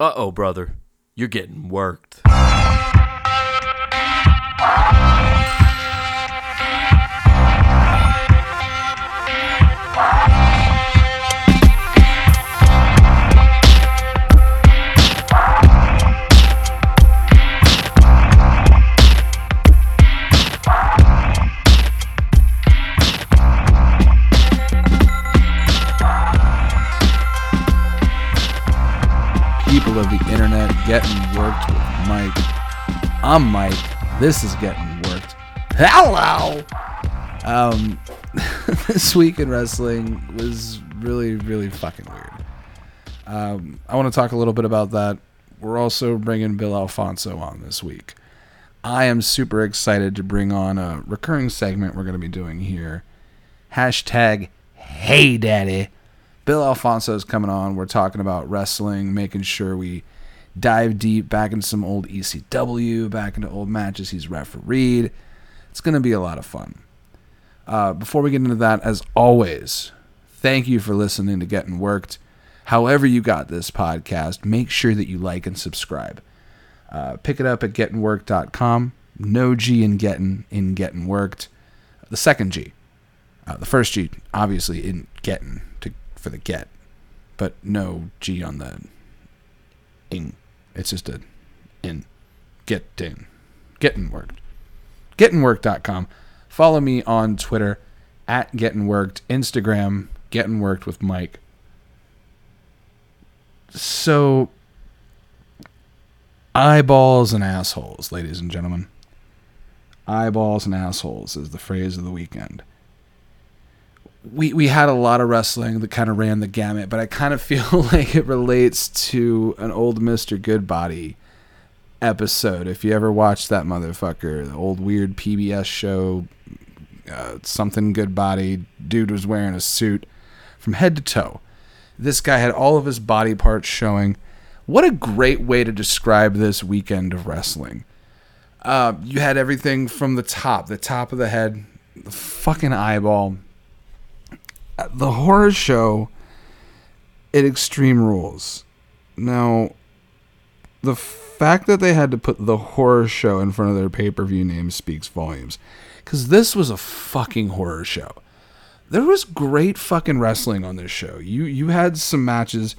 Uh oh, brother. You're getting worked. Getting worked with Mike. I'm Mike. This is getting worked. Hello. Um, this week in wrestling was really, really fucking weird. Um, I want to talk a little bit about that. We're also bringing Bill Alfonso on this week. I am super excited to bring on a recurring segment we're going to be doing here. Hashtag Hey Daddy. Bill Alfonso is coming on. We're talking about wrestling, making sure we dive deep back into some old ECW, back into old matches he's refereed. It's going to be a lot of fun. Uh, before we get into that, as always, thank you for listening to Getting Worked. However, you got this podcast, make sure that you like and subscribe. Uh, pick it up at gettingworked.com. No G in getting in getting worked. The second G. Uh, the first G, obviously, in getting to for the get, but no G on the ing. It's just a in getting getting worked. Gettingworked.com. Follow me on Twitter at Getting Worked, Instagram Getting Worked with Mike. So eyeballs and assholes, ladies and gentlemen. Eyeballs and assholes is the phrase of the weekend we we had a lot of wrestling that kind of ran the gamut, but I kind of feel like it relates to an old Mister Goodbody episode. If you ever watched that motherfucker, the old weird PBS show, uh, something Goodbody, dude was wearing a suit from head to toe. This guy had all of his body parts showing. What a great way to describe this weekend of wrestling. Uh, you had everything from the top, the top of the head, the fucking eyeball, the horror show at Extreme Rules. Now, the fact that they had to put the horror show in front of their pay per view name speaks volumes. Because this was a fucking horror show. There was great fucking wrestling on this show. You you had some matches.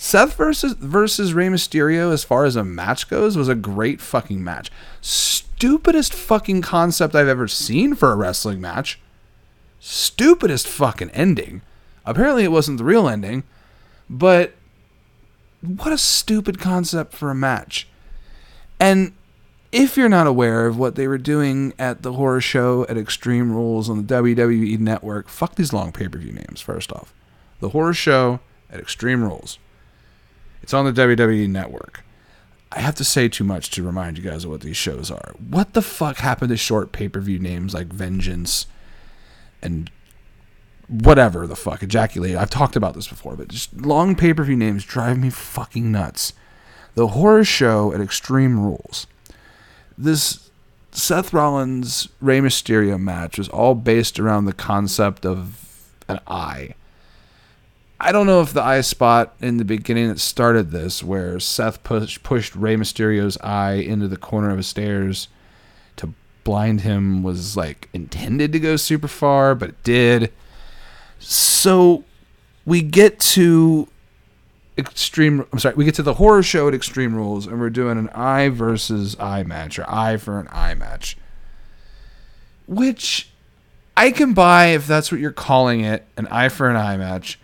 Seth versus versus Rey Mysterio, as far as a match goes, was a great fucking match. Stupidest fucking concept I've ever seen for a wrestling match stupidest fucking ending. Apparently, it wasn't the real ending, but what a stupid concept for a match. And if you're not aware of what they were doing at the horror show at Extreme Rules on the WWE network, fuck these long pay per view names, first off. The horror show at Extreme Rules. It's on the WWE network. I have to say too much to remind you guys of what these shows are. What the fuck happened to short pay per view names like Vengeance? And whatever the fuck ejaculate. I've talked about this before, but just long pay per view names drive me fucking nuts. The horror show at Extreme Rules. This Seth Rollins Rey Mysterio match was all based around the concept of an eye. I don't know if the eye spot in the beginning that started this, where Seth push, pushed Rey Mysterio's eye into the corner of the stairs blind him was like intended to go super far, but it did. So we get to extreme I'm sorry, we get to the horror show at Extreme Rules and we're doing an eye versus eye match or eye for an eye match. Which I can buy if that's what you're calling it, an eye for an eye match,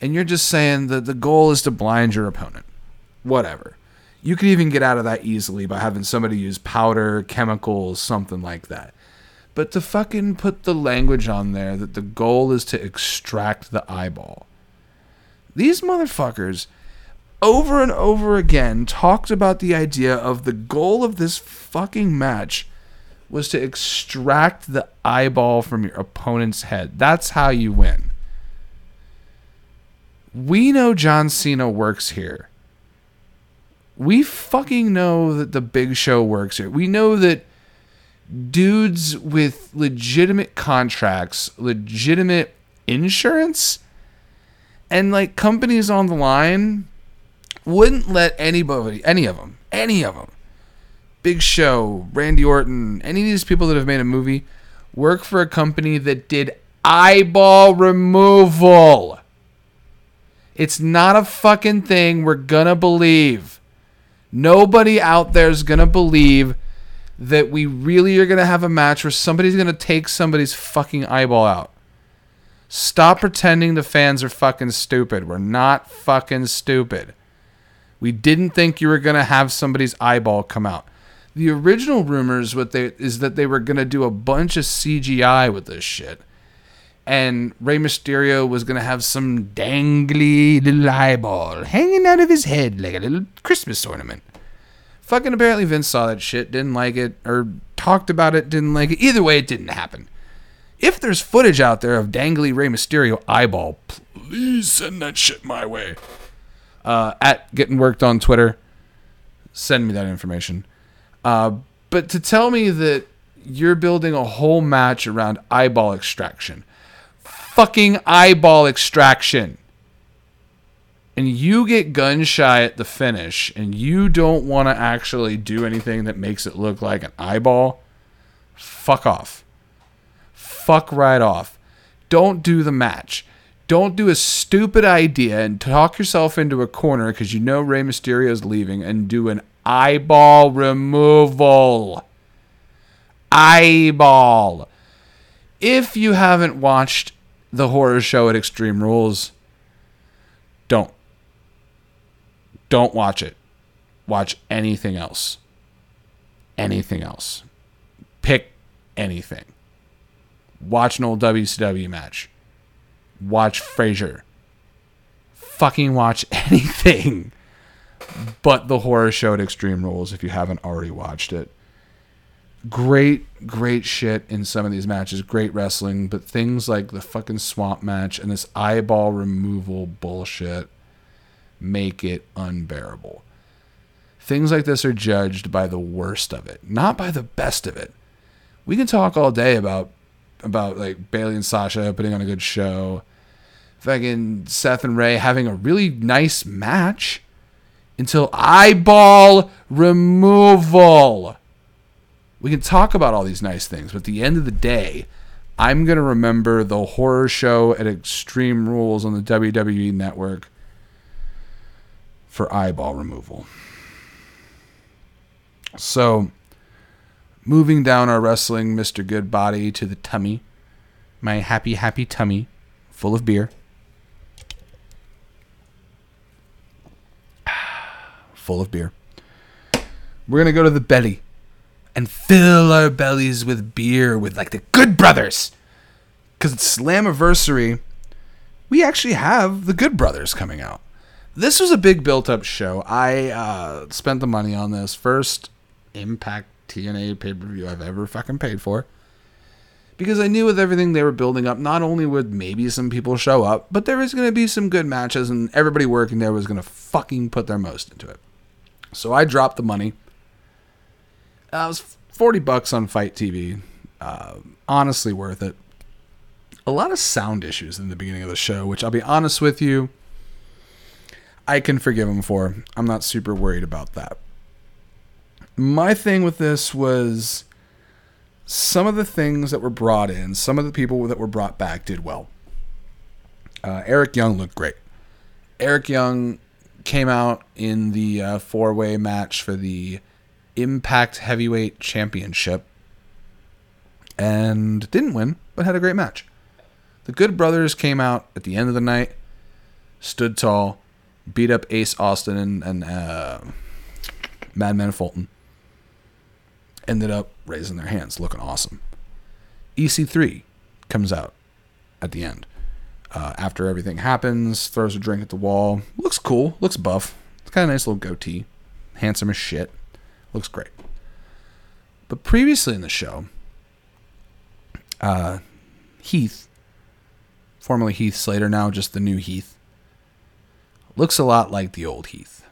and you're just saying that the goal is to blind your opponent. Whatever. You could even get out of that easily by having somebody use powder, chemicals, something like that. But to fucking put the language on there that the goal is to extract the eyeball. These motherfuckers over and over again talked about the idea of the goal of this fucking match was to extract the eyeball from your opponent's head. That's how you win. We know John Cena works here we fucking know that the big show works here. We know that dudes with legitimate contracts, legitimate insurance, and like companies on the line wouldn't let anybody, any of them, any of them, Big Show, Randy Orton, any of these people that have made a movie, work for a company that did eyeball removal. It's not a fucking thing we're gonna believe. Nobody out there is gonna believe that we really are gonna have a match where somebody's gonna take somebody's fucking eyeball out. Stop pretending the fans are fucking stupid. We're not fucking stupid. We didn't think you were gonna have somebody's eyeball come out. The original rumors what they is that they were gonna do a bunch of CGI with this shit. And Rey Mysterio was gonna have some dangly little eyeball hanging out of his head like a little Christmas ornament. Fucking apparently Vince saw that shit, didn't like it, or talked about it, didn't like it. Either way, it didn't happen. If there's footage out there of dangly Rey Mysterio eyeball, please send that shit my way. Uh, at getting worked on Twitter, send me that information. Uh, but to tell me that you're building a whole match around eyeball extraction, fucking eyeball extraction, and you get gun shy at the finish and you don't want to actually do anything that makes it look like an eyeball, fuck off. Fuck right off. Don't do the match. Don't do a stupid idea and talk yourself into a corner because you know Rey Mysterio is leaving and do an eyeball removal. Eyeball. If you haven't watched the horror show at Extreme Rules, don't. Don't watch it. Watch anything else. Anything else. Pick anything. Watch an old WCW match. Watch Frasier. Fucking watch anything but the horror show at Extreme Rules if you haven't already watched it. Great, great shit in some of these matches. Great wrestling, but things like the fucking swamp match and this eyeball removal bullshit make it unbearable. Things like this are judged by the worst of it, not by the best of it. We can talk all day about about like Bayley and Sasha putting on a good show, fucking Seth and Rey having a really nice match until eyeball removal. We can talk about all these nice things, but at the end of the day, I'm going to remember the horror show at Extreme Rules on the WWE network for eyeball removal. So, moving down our wrestling Mr. Goodbody to the tummy, my happy, happy tummy full of beer. full of beer. We're going to go to the belly and fill our bellies with beer with like the Good Brothers. Because it's Slammiversary, we actually have the Good Brothers coming out. This was a big built up show. I uh, spent the money on this. First Impact TNA pay per view I've ever fucking paid for. Because I knew with everything they were building up, not only would maybe some people show up, but there was going to be some good matches, and everybody working there was going to fucking put their most into it. So I dropped the money. Uh, it was 40 bucks on FITE TV. Uh, honestly worth it. A lot of sound issues in the beginning of the show, which I'll be honest with you, I can forgive them for. I'm not super worried about that. My thing with this was some of the things that were brought in, some of the people that were brought back did well. Uh, Eric Young looked great. Eric Young came out in the uh, four way match for the Impact Heavyweight Championship and didn't win, but had a great match. The Good Brothers came out at the end of the night, stood tall, beat up Ace Austin and, and uh, Madman Fulton. Ended up raising their hands, looking awesome. EC3 comes out at the end. Uh, after everything happens, throws a drink at the wall. Looks cool. Looks buff. It's kind of nice little goatee. Handsome as shit. Looks great. But previously in the show, uh, Heath, formerly Heath Slater, now just the new Heath, looks a lot like the old Heath.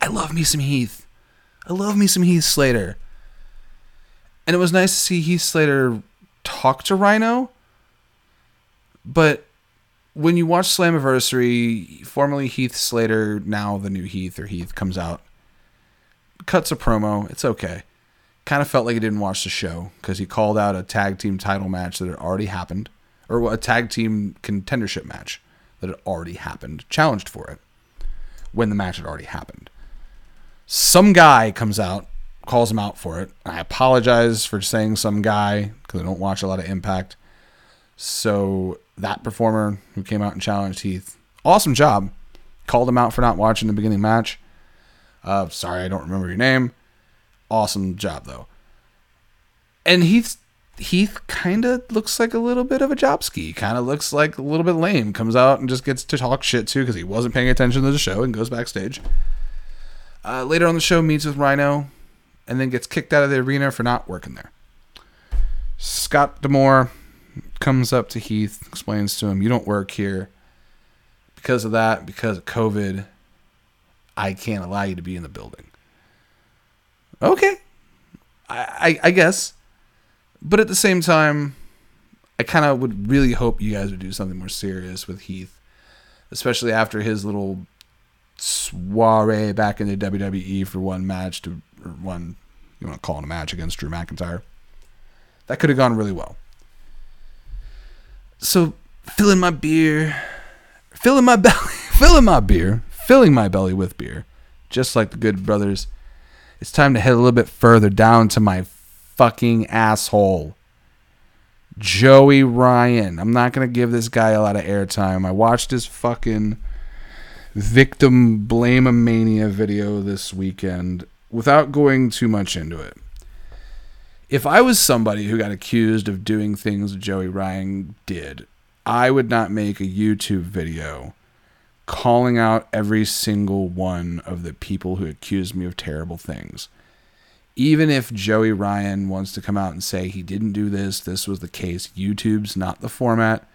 I love me some Heath. I love me some Heath Slater. And it was nice to see Heath Slater talk to Rhino, but when you watch Slammiversary, formerly Heath Slater, now the new Heath or Heath comes out, cuts a promo. It's okay. Kind of felt like he didn't watch the show because he called out a tag team title match that had already happened, or a tag team contendership match that had already happened, challenged for it when the match had already happened. Some guy comes out, calls him out for it. I apologize for saying some guy because I don't watch a lot of Impact. So that performer who came out and challenged Heath, awesome job. Called him out for not watching the beginning match. Uh, sorry, I don't remember your name. Awesome job though. And Heath Heath kind of looks like a little bit of a job ski. Kind of looks like a little bit lame. Comes out and just gets to talk shit too because he wasn't paying attention to the show and goes backstage. Uh, later on the show, meets with Rhino, and then gets kicked out of the arena for not working there. Scott D'Amore comes up to Heath, explains to him, "You don't work here because of that. Because of COVID, I can't allow you to be in the building." Okay, I, I, I guess. But at the same time, I kind of would really hope you guys would do something more serious with Heath, especially after his little soiree back in the WWE for one match to one you want to call it a match against Drew McIntyre. That could have gone really well. So filling my beer, filling my belly, filling my beer, filling my belly with beer, just like the good brothers. It's time to head a little bit further down to my fucking asshole. Joey Ryan. I'm not going to give this guy a lot of airtime. I watched his fucking victim blame mania video this weekend without going too much into it. If I was somebody who got accused of doing things Joey Ryan did, I would not make a YouTube video calling out every single one of the people who accused me of terrible things even if Joey Ryan wants to come out and say he didn't do this, this was the case, YouTube's not the format.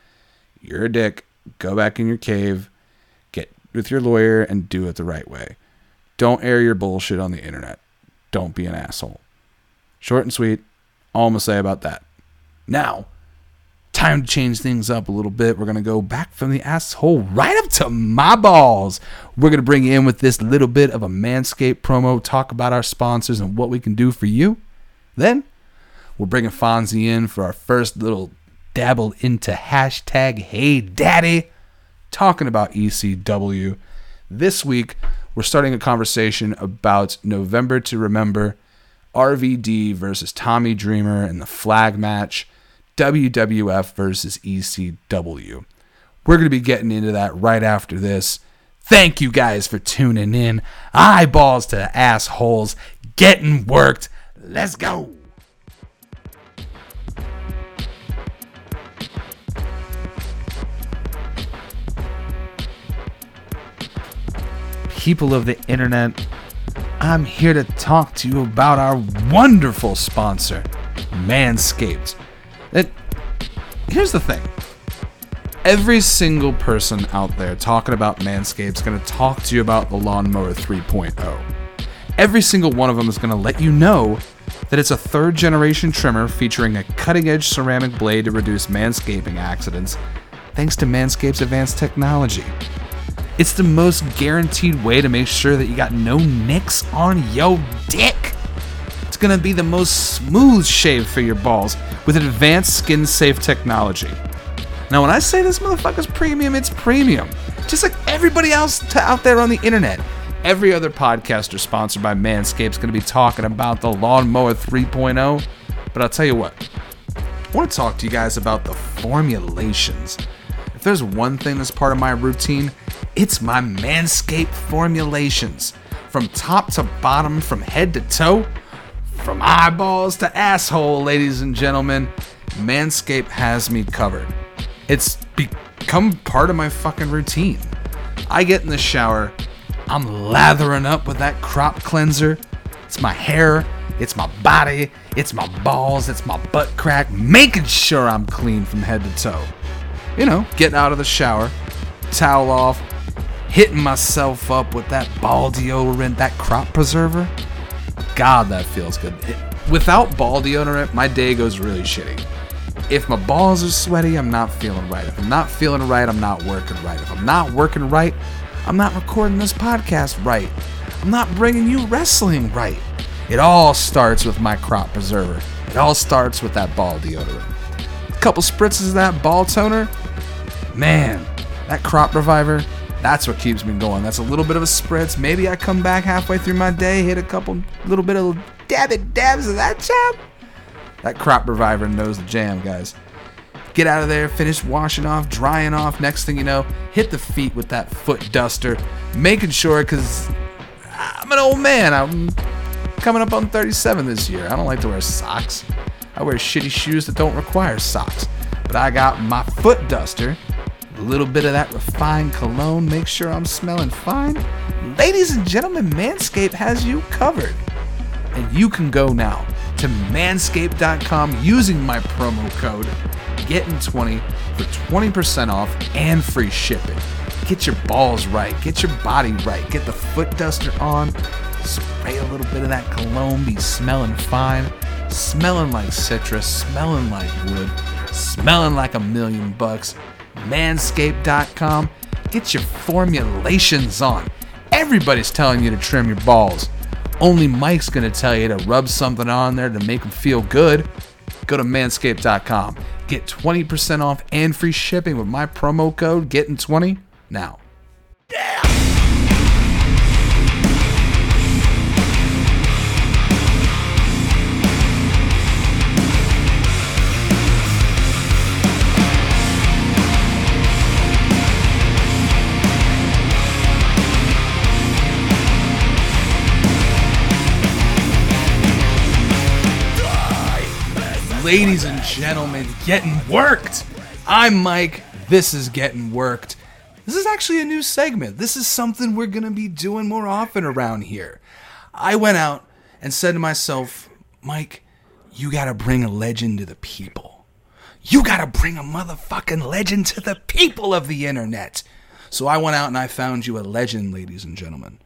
You're a dick. Go back in your cave, get with your lawyer, and do it the right way. Don't air your bullshit on the internet. Don't be an asshole. Short and sweet. All I'm going to say about that. Now, time to change things up a little bit. We're going to go back from the asshole right up to my balls. We're going to bring you in with this little bit of a Manscaped promo, talk about our sponsors and what we can do for you. Then we're bringing Fonzie in for our first little dabble into hashtag Hey Daddy, talking about ECW. This week, we're starting a conversation about November to Remember, RVD versus Tommy Dreamer in the flag match. WWF versus ECW. We're going to be getting into that right after this. Thank you guys for tuning in. Eyeballs to assholes, getting worked. Let's go. People of the internet, I'm here to talk to you about our wonderful sponsor, Manscaped. It, here's the thing. Every single person out there talking about Manscaped is going to talk to you about the Lawnmower 3.0. Every single one of them is going to let you know that it's a third generation trimmer featuring a cutting edge ceramic blade to reduce manscaping accidents thanks to Manscaped's advanced technology. It's the most guaranteed way to make sure that you got no nicks on your dick. It's gonna be the most smooth shave for your balls with advanced skin safe technology. Now, when I say this motherfucker's premium, it's premium. Just like everybody else out there on the internet. Every other podcaster sponsored by Manscaped is going to be talking about the Lawnmower 3.0. But I'll tell you what, I want to talk to you guys about the formulations. If there's one thing that's part of my routine, it's my Manscaped formulations. From top to bottom, from head to toe, from eyeballs to asshole, ladies and gentlemen, Manscaped has me covered. It's become part of my fucking routine. I get in the shower, I'm lathering up with that crop cleanser. It's my hair, it's my body, it's my balls, it's my butt crack, making sure I'm clean from head to toe. You know, getting out of the shower, towel off, hitting myself up with that ball deodorant, that crop preserver. God, that feels good. It, without ball deodorant, my day goes really shitty. If my balls are sweaty, I'm not feeling right. If I'm not feeling right, I'm not working right. If I'm not working right, I'm not recording this podcast right. I'm not bringing you wrestling right. It all starts with my crop preserver. It all starts with that ball deodorant. A couple spritzes of that ball toner. Man, that crop reviver, that's what keeps me going. That's a little bit of a spritz. Maybe I come back halfway through my day, hit a couple little bit of dab it dabs of that chap. That crop reviver knows the jam, guys. Get out of there, finish washing off, drying off. Next thing you know, hit the feet with that foot duster, making sure because I'm an old man. I'm coming up on 37 this year. I don't like to wear socks. I wear shitty shoes that don't require socks. But I got my foot duster, a little bit of that refined cologne, make sure I'm smelling fine. Ladies and gentlemen, Manscaped has you covered. And you can go now to manscaped.com using my promo code getting20 for 20% off and free shipping. Get your balls right, get your body right, get the foot duster on, spray a little bit of that cologne, be smelling fine, smelling like citrus, smelling like wood, smelling like a million bucks. Manscaped.com, get your formulations on. Everybody's telling you to trim your balls. Only Mike's gonna tell you to rub something on there to make them feel good. Go to manscaped.com. Get 20% off and free shipping with my promo code GETTING20 now. Ladies and gentlemen, getting worked. I'm Mike. This is Getting Worked. This is actually a new segment. This is something we're going to be doing more often around here. I went out and said to myself, Mike, you got to bring a legend to the people. You got to bring a motherfucking legend to the people of the internet. So I went out and I found you a legend, ladies and gentlemen.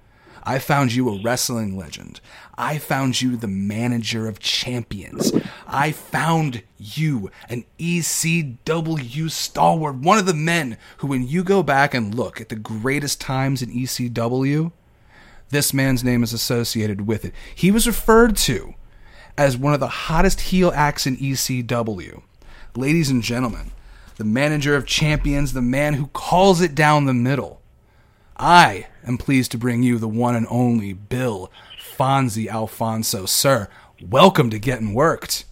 I found you a wrestling legend. I found you the manager of champions. I found you an ECW stalwart, one of the men who, when you go back and look at the greatest times in ECW, this man's name is associated with it. He was referred to as one of the hottest heel acts in ECW. Ladies and gentlemen, the manager of champions, the man who calls it down the middle. I am pleased to bring you the one and only Bill Fonzie Alfonso. Sir, welcome to Getting Worked.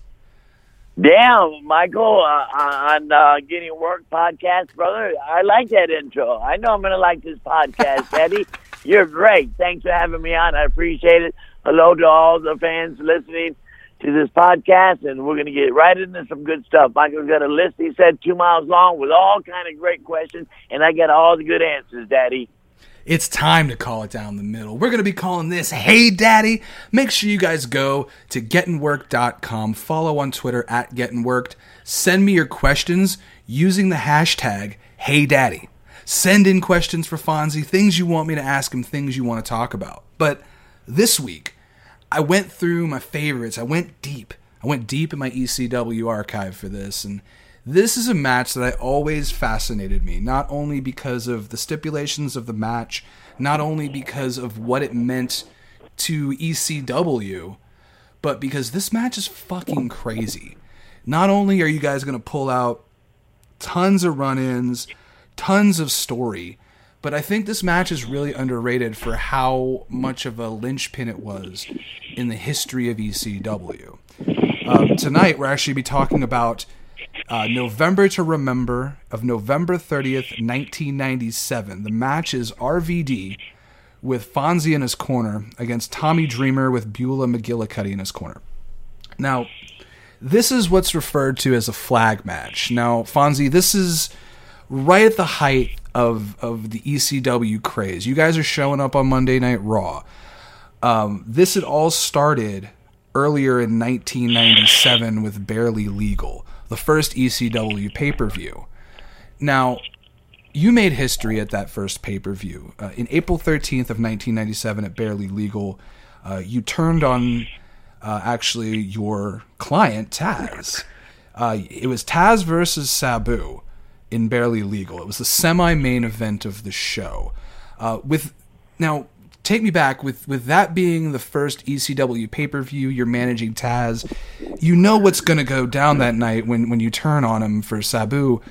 Damn, Michael, uh, on uh, Getting Work podcast, brother. I like that intro. I know I'm going to like this podcast, Eddie. You're great. Thanks for having me on. I appreciate it. Hello to all the fans listening to this podcast, and we're going to get right into some good stuff. Michael's got a list, he said, two miles long with all kind of great questions, and I got all the good answers, Daddy. It's time to call it down the middle. We're going to be calling this Hey Daddy. Make sure you guys go to gettingworked.com, follow on Twitter at gettingworked, send me your questions using the hashtag Hey Daddy. Send in questions for Fonzie, things you want me to ask him, things you want to talk about. But this week, I went through my favorites. I went deep. I went deep in my ECW archive for this, and this is a match that I always fascinated me, not only because of the stipulations of the match, not only because of what it meant to ECW, but because this match is fucking crazy. Not only are you guys going to pull out tons of run ins, tons of story, but I think this match is really underrated for how much of a linchpin it was in the history of ECW. Um, tonight, we're actually be talking about uh, November to Remember of November 30th, 1997. The match is RVD with Fonzie in his corner against Tommy Dreamer with Beulah McGillicuddy in his corner. Now, this is what's referred to as a flag match. Now, Fonzie, this is right at the height of, of the ECW craze. You guys are showing up on Monday Night Raw. Um, this had all started earlier in 1997 with Barely Legal the first ECW pay per view. Now, you made history at that first pay per view. Uh, in April 13th of 1997 at Barely Legal, uh, you turned on uh, actually your client, Taz. Uh, it was Taz versus Sabu in Barely Legal. It was the semi-main event of the show. Uh, with now, take me back with with that being the first ECW pay per view. You're managing Taz. You know what's going to go down that night when when you turn on him for Sabu.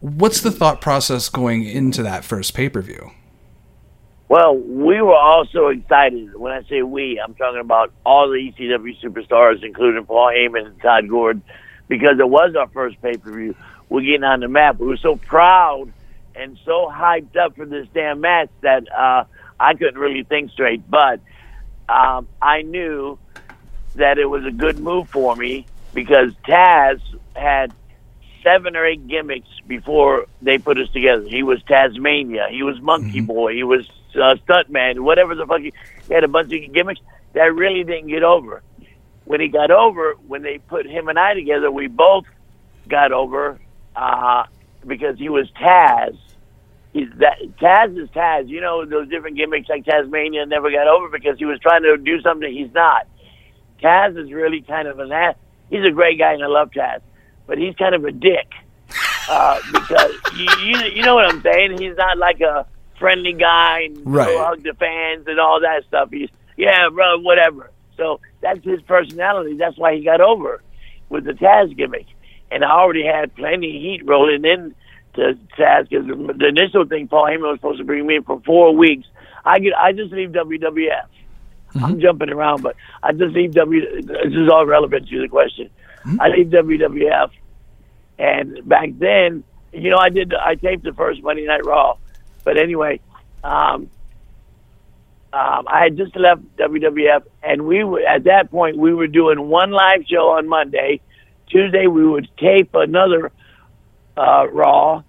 What's the thought process going into that first pay per view? Well, we were also excited. When I say we, I'm talking about all the ECW superstars, including Paul Heyman and Todd Gordon, because it was our first pay per view. We're getting on the map. We were so proud and so hyped up for this damn match that uh, I couldn't really think straight. But um, I knew that it was a good move for me because Taz had seven or eight gimmicks before they put us together. He was Tasmania. He was Monkey Boy. He was uh, Stuntman. Whatever the fuck. He, he had a bunch of gimmicks that really didn't get over. When he got over, when they put him and I together, we both got over uh, because he was Taz. He's that Taz is Taz. You know those different gimmicks like Tasmania never got over because he was trying to do something he's not. Taz is really kind of an ass. He's a great guy and I love Taz, but he's kind of a dick uh, because you, you you know what I'm saying. He's not like a friendly guy and Right. go hug the fans and all that stuff. He's yeah, bro, whatever. So that's his personality. That's why he got over with the Taz gimmick. And I already had plenty of heat rolling in to because the initial thing Paul Heyman was supposed to bring me in for four weeks. I get I just leave WWF. I'm jumping around, but I just leave W. This is all relevant to the question. I leave WWF, and back then, you know, I did I taped the first Monday Night Raw, but anyway, um, um, I had just left WWF, and we were at that point we were doing one live show on Monday. Tuesday we would tape another uh, Raw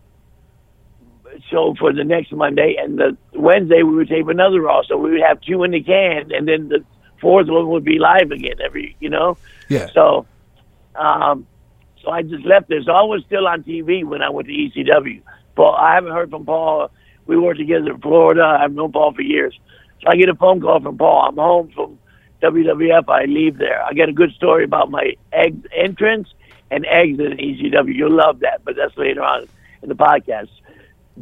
show for the next Monday, and the Wednesday we would tape another Raw. So we would have two in the can, and then the fourth one would be live again every, you know. Yeah. So, um, so I just left this. So I was still on TV when I went to ECW. Paul, I haven't heard from Paul. We worked together in Florida. I've known Paul for years. So I get a phone call from Paul. I'm home from WWF. I leave there. I get a good story about my egg entrance and exit in ECW. You'll love that, but that's later on in the podcast.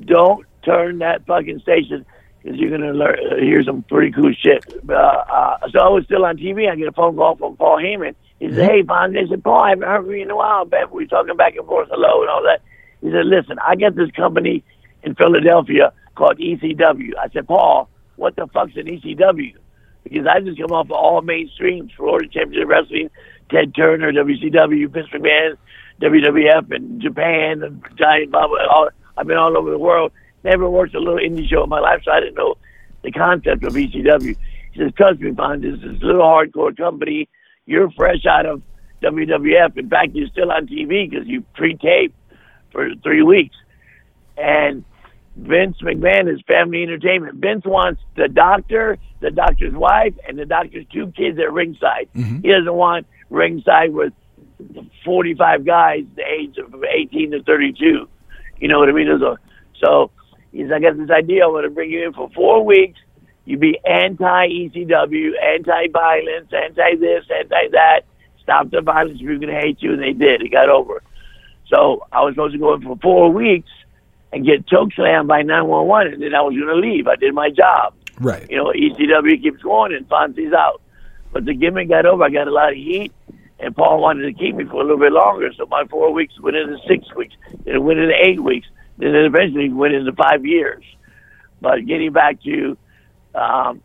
Don't turn that fucking station because you're gonna learn, uh, hear some pretty cool shit. Uh, uh, so I was still on TV. I get a phone call from Paul Heyman. He said, "Hey, Fonz," I said, "Paul, I haven't heard from you in a while. Ben, we talking back and forth, hello and all that." He said, "Listen, I got this company in Philadelphia called ECW." I said, "Paul, what the fuck's an ECW?" Because I just come off of all mainstreams, Florida Championship Wrestling, Ted Turner, WCW, Vince McMahon, WWF, and Japan, and Giant Baba. All, I've been all over the world. Never worked a little indie show in my life, so I didn't know the concept of ECW. He says, "Trust me, Fonz, this is a little hardcore company. You're fresh out of WWF. In fact, you're still on TV because you pre-taped for three weeks." And Vince McMahon is family entertainment. Vince wants the doctor, the doctor's wife, and the doctor's two kids at ringside. Mm-hmm. He doesn't want ringside with 45 guys the age of 18 to 32. You know what I mean? A- So he's, I got this idea. I want to bring you in for four weeks. You be anti ECW, anti violence, anti this, anti that. Stop the violence. We're going to hate you. And they did. It got over. So I was supposed to go in for four weeks and get chokeslammed by 911, and then I was going to leave. I did my job. Right. You know, ECW keeps going, and Fonzie's out. But the gimmick got over. I got a lot of heat, and Paul wanted to keep me for a little bit longer. So my four weeks went into six weeks, then it went into eight weeks, then it eventually went into five years. But getting back to um,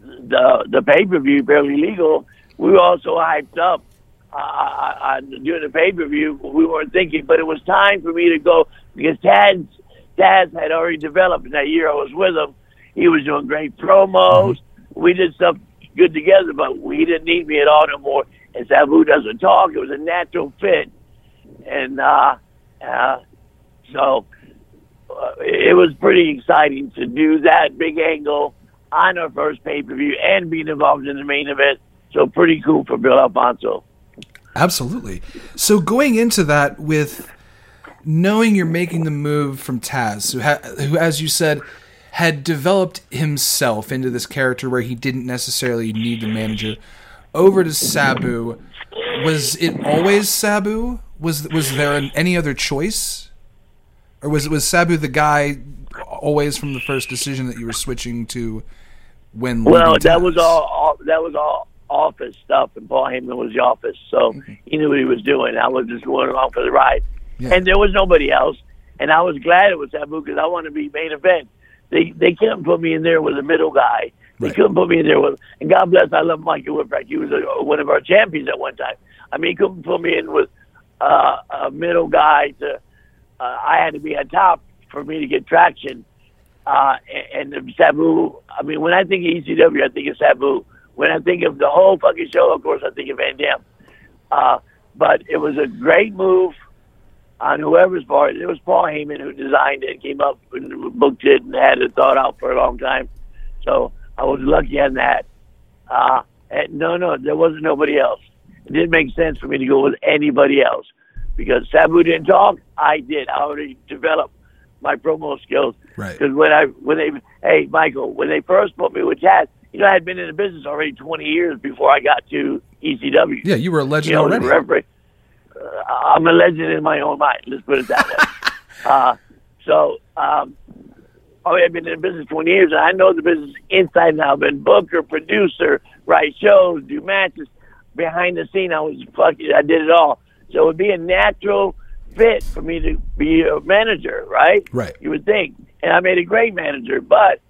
the the pay per view, barely legal, we were also hyped up uh, on doing the pay per view. We weren't thinking, but it was time for me to go because Taz Taz had already developed in that year I was with him. He was doing great promos. We did stuff good together, but he didn't need me at all no more. And Sabu doesn't talk. It was a natural fit, and uh, uh, so uh, it was pretty exciting to do that big angle on our first pay per view and being involved in the main event. So pretty cool for Bill Alfonso. Absolutely. So going into that with knowing you're making the move from Taz, who, ha- who as you said, had developed himself into this character where he didn't necessarily need the manager, over to Sabu. Was it always Sabu Was was there an, any other choice, or was was Sabu the guy always from the first decision that you were switching to when? Well, that was all, all. That was all office stuff, and Paul Heyman was the office, so he knew what he was doing. I was just going along for the ride, Yeah. and there was nobody else. And I was glad it was Sabu because I wanted to be main event. They they couldn't put me in there with a middle guy. Right. couldn't put me in there with. And God bless, I love Mikey Whipwreck. He was a, one of our champions at one time. I mean, he couldn't put me in with uh, a middle guy. To uh, I had to be on top for me to get traction. Uh, and, and Sabu, I mean, when I think of ECW, I think of Sabu. When I think of the whole fucking show, of course, I think of Van Dam. Uh, but it was a great move on whoever's part. It was Paul Heyman who designed it, came up and booked it, and had it thought out for a long time. So I was lucky on that. Uh, and no, no, there wasn't nobody else. It didn't make sense for me to go with anybody else because Sabu didn't talk. I did. I already developed my promo skills. Right. Because when I when they hey Michael when they first put me with Chad, you know I had been in the business already 20 years before I got to ECW. Yeah, you were a legend You know, already. referee. Uh, I'm a legend in my own mind. Let's put it that way. uh, so, um, oh, I've been in the business 20 years, and I know the business inside and out. I've been booker, producer, write shows, do matches. Behind the scene, I was fucking, I did it all. So it would be a natural fit for me to be a manager, right? Right. You would think. And I made a great manager, but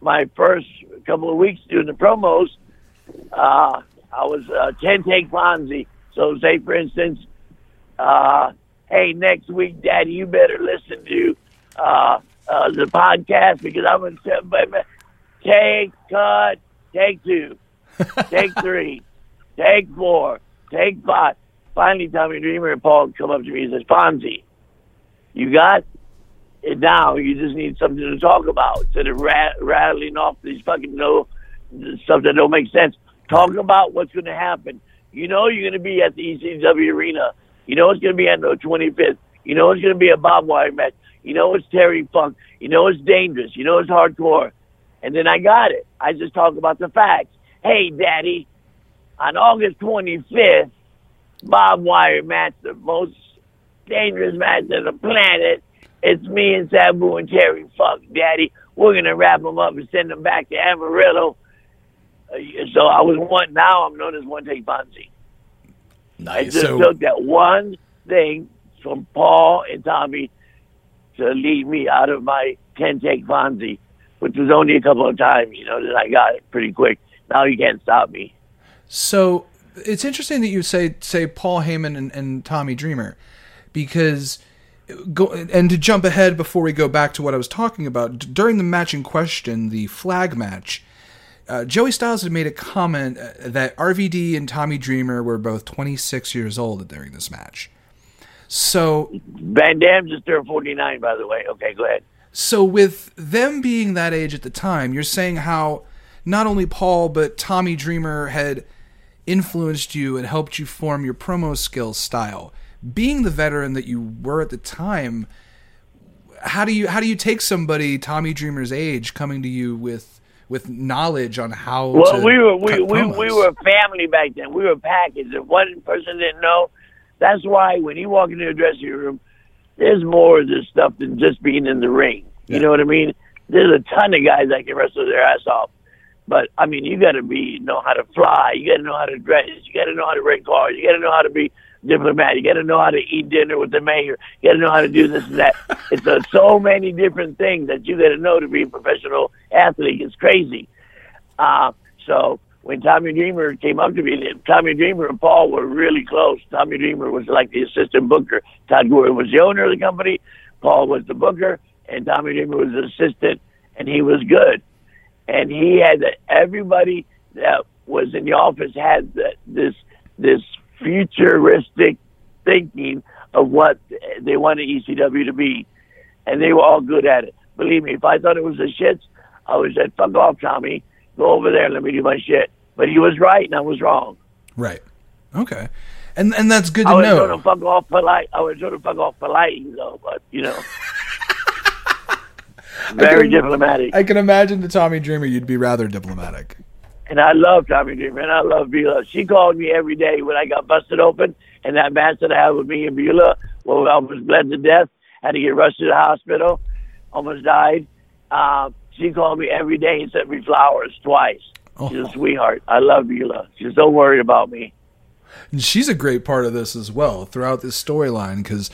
my first couple of weeks doing the promos, uh, I was uh, 10 take Fonzie. So, say, for instance, uh, hey, next week, Daddy, you better listen to uh, uh, the podcast because I'm going to take, cut, take two, take three, take four, take five. Finally, Tommy Dreamer and Paul come up to me and says, Fonzie, you got it now. You just need something to talk about instead of rat- rattling off these fucking no stuff that don't make sense. Talk about what's going to happen. You know you're going to be at the ECW arena. You know it's going to be on the 25th. You know it's going to be a Bob Wire match. You know it's Terry Funk. You know it's dangerous. You know it's hardcore. And then I got it. I just talk about the facts. Hey, Daddy, on August 25th, Bob Wire match, the most dangerous match on the planet. It's me and Sabu and Terry Funk, Daddy. We're gonna wrap them up and send them back to Amarillo. Uh, so I was one. Now I'm known as One Take Fonzie. Nice. I just So, took that one thing from Paul and Tommy to lead me out of my ten take Fonzie, which was only a couple of times. You know that I got it pretty quick. Now you can't stop me. so it's interesting that you say say Paul Heyman and, and Tommy Dreamer, because go and to jump ahead before we go back to what I was talking about during the match in question, the flag match. Uh, Joey Styles had made a comment uh, that RVD and Tommy Dreamer were both 26 years old during this match. So Van Dam just turned 49, by the way. Okay, go ahead. So with them being that age at the time, you're saying how not only Paul but Tommy Dreamer had influenced you and helped you form your promo skills style. Being the veteran that you were at the time, how do you how do you take somebody Tommy Dreamer's age coming to you with with knowledge on how Well, to we were we, we, we were a family back then. We were a package. If one person didn't know, that's why when you walk into a dressing room, there's more of this stuff than just being in the ring. You Yeah. know what I mean? There's a ton of guys that can wrestle their ass off. But I mean, you got to be know how to fly. You got to know how to dress. You got to know how to rent cars. You got to know how to be diplomat. You got to know how to eat dinner with the mayor. You got to know how to do this and that. it's uh, so many different things that you got to know to be a professional athlete. It's crazy. Uh, so when Tommy Dreamer came up to me, Tommy Dreamer and Paul were really close. Tommy Dreamer was like the assistant booker. Todd Gordon was the owner of the company. Paul was the booker, and Tommy Dreamer was the assistant, and he was good. And he had the, everybody that was in the office had the, this this futuristic thinking of what they wanted ECW to be, and they were all good at it. Believe me, if I thought it was a shits, I would have said, "Fuck off, Tommy. Go over there and let me do my shit." But he was right, and I was wrong. right. Okay, and and that's good to I would know. him fuck off polite. I have told him fuck off polite, though. But you know, very can- diplomatic. I can imagine the Tommy Dreamer you'd be rather diplomatic. and I love Tommy Dreamer, and I love Beulah. She called me every day when I got busted open. And that match that I had with me and Beulah, well, I was bled to death, had to get rushed to the hospital, almost died. Uh, she called me every day and sent me flowers twice. She's a sweetheart. I love Beulah. She's so worried about me. And she's a great part of this as well throughout this storyline because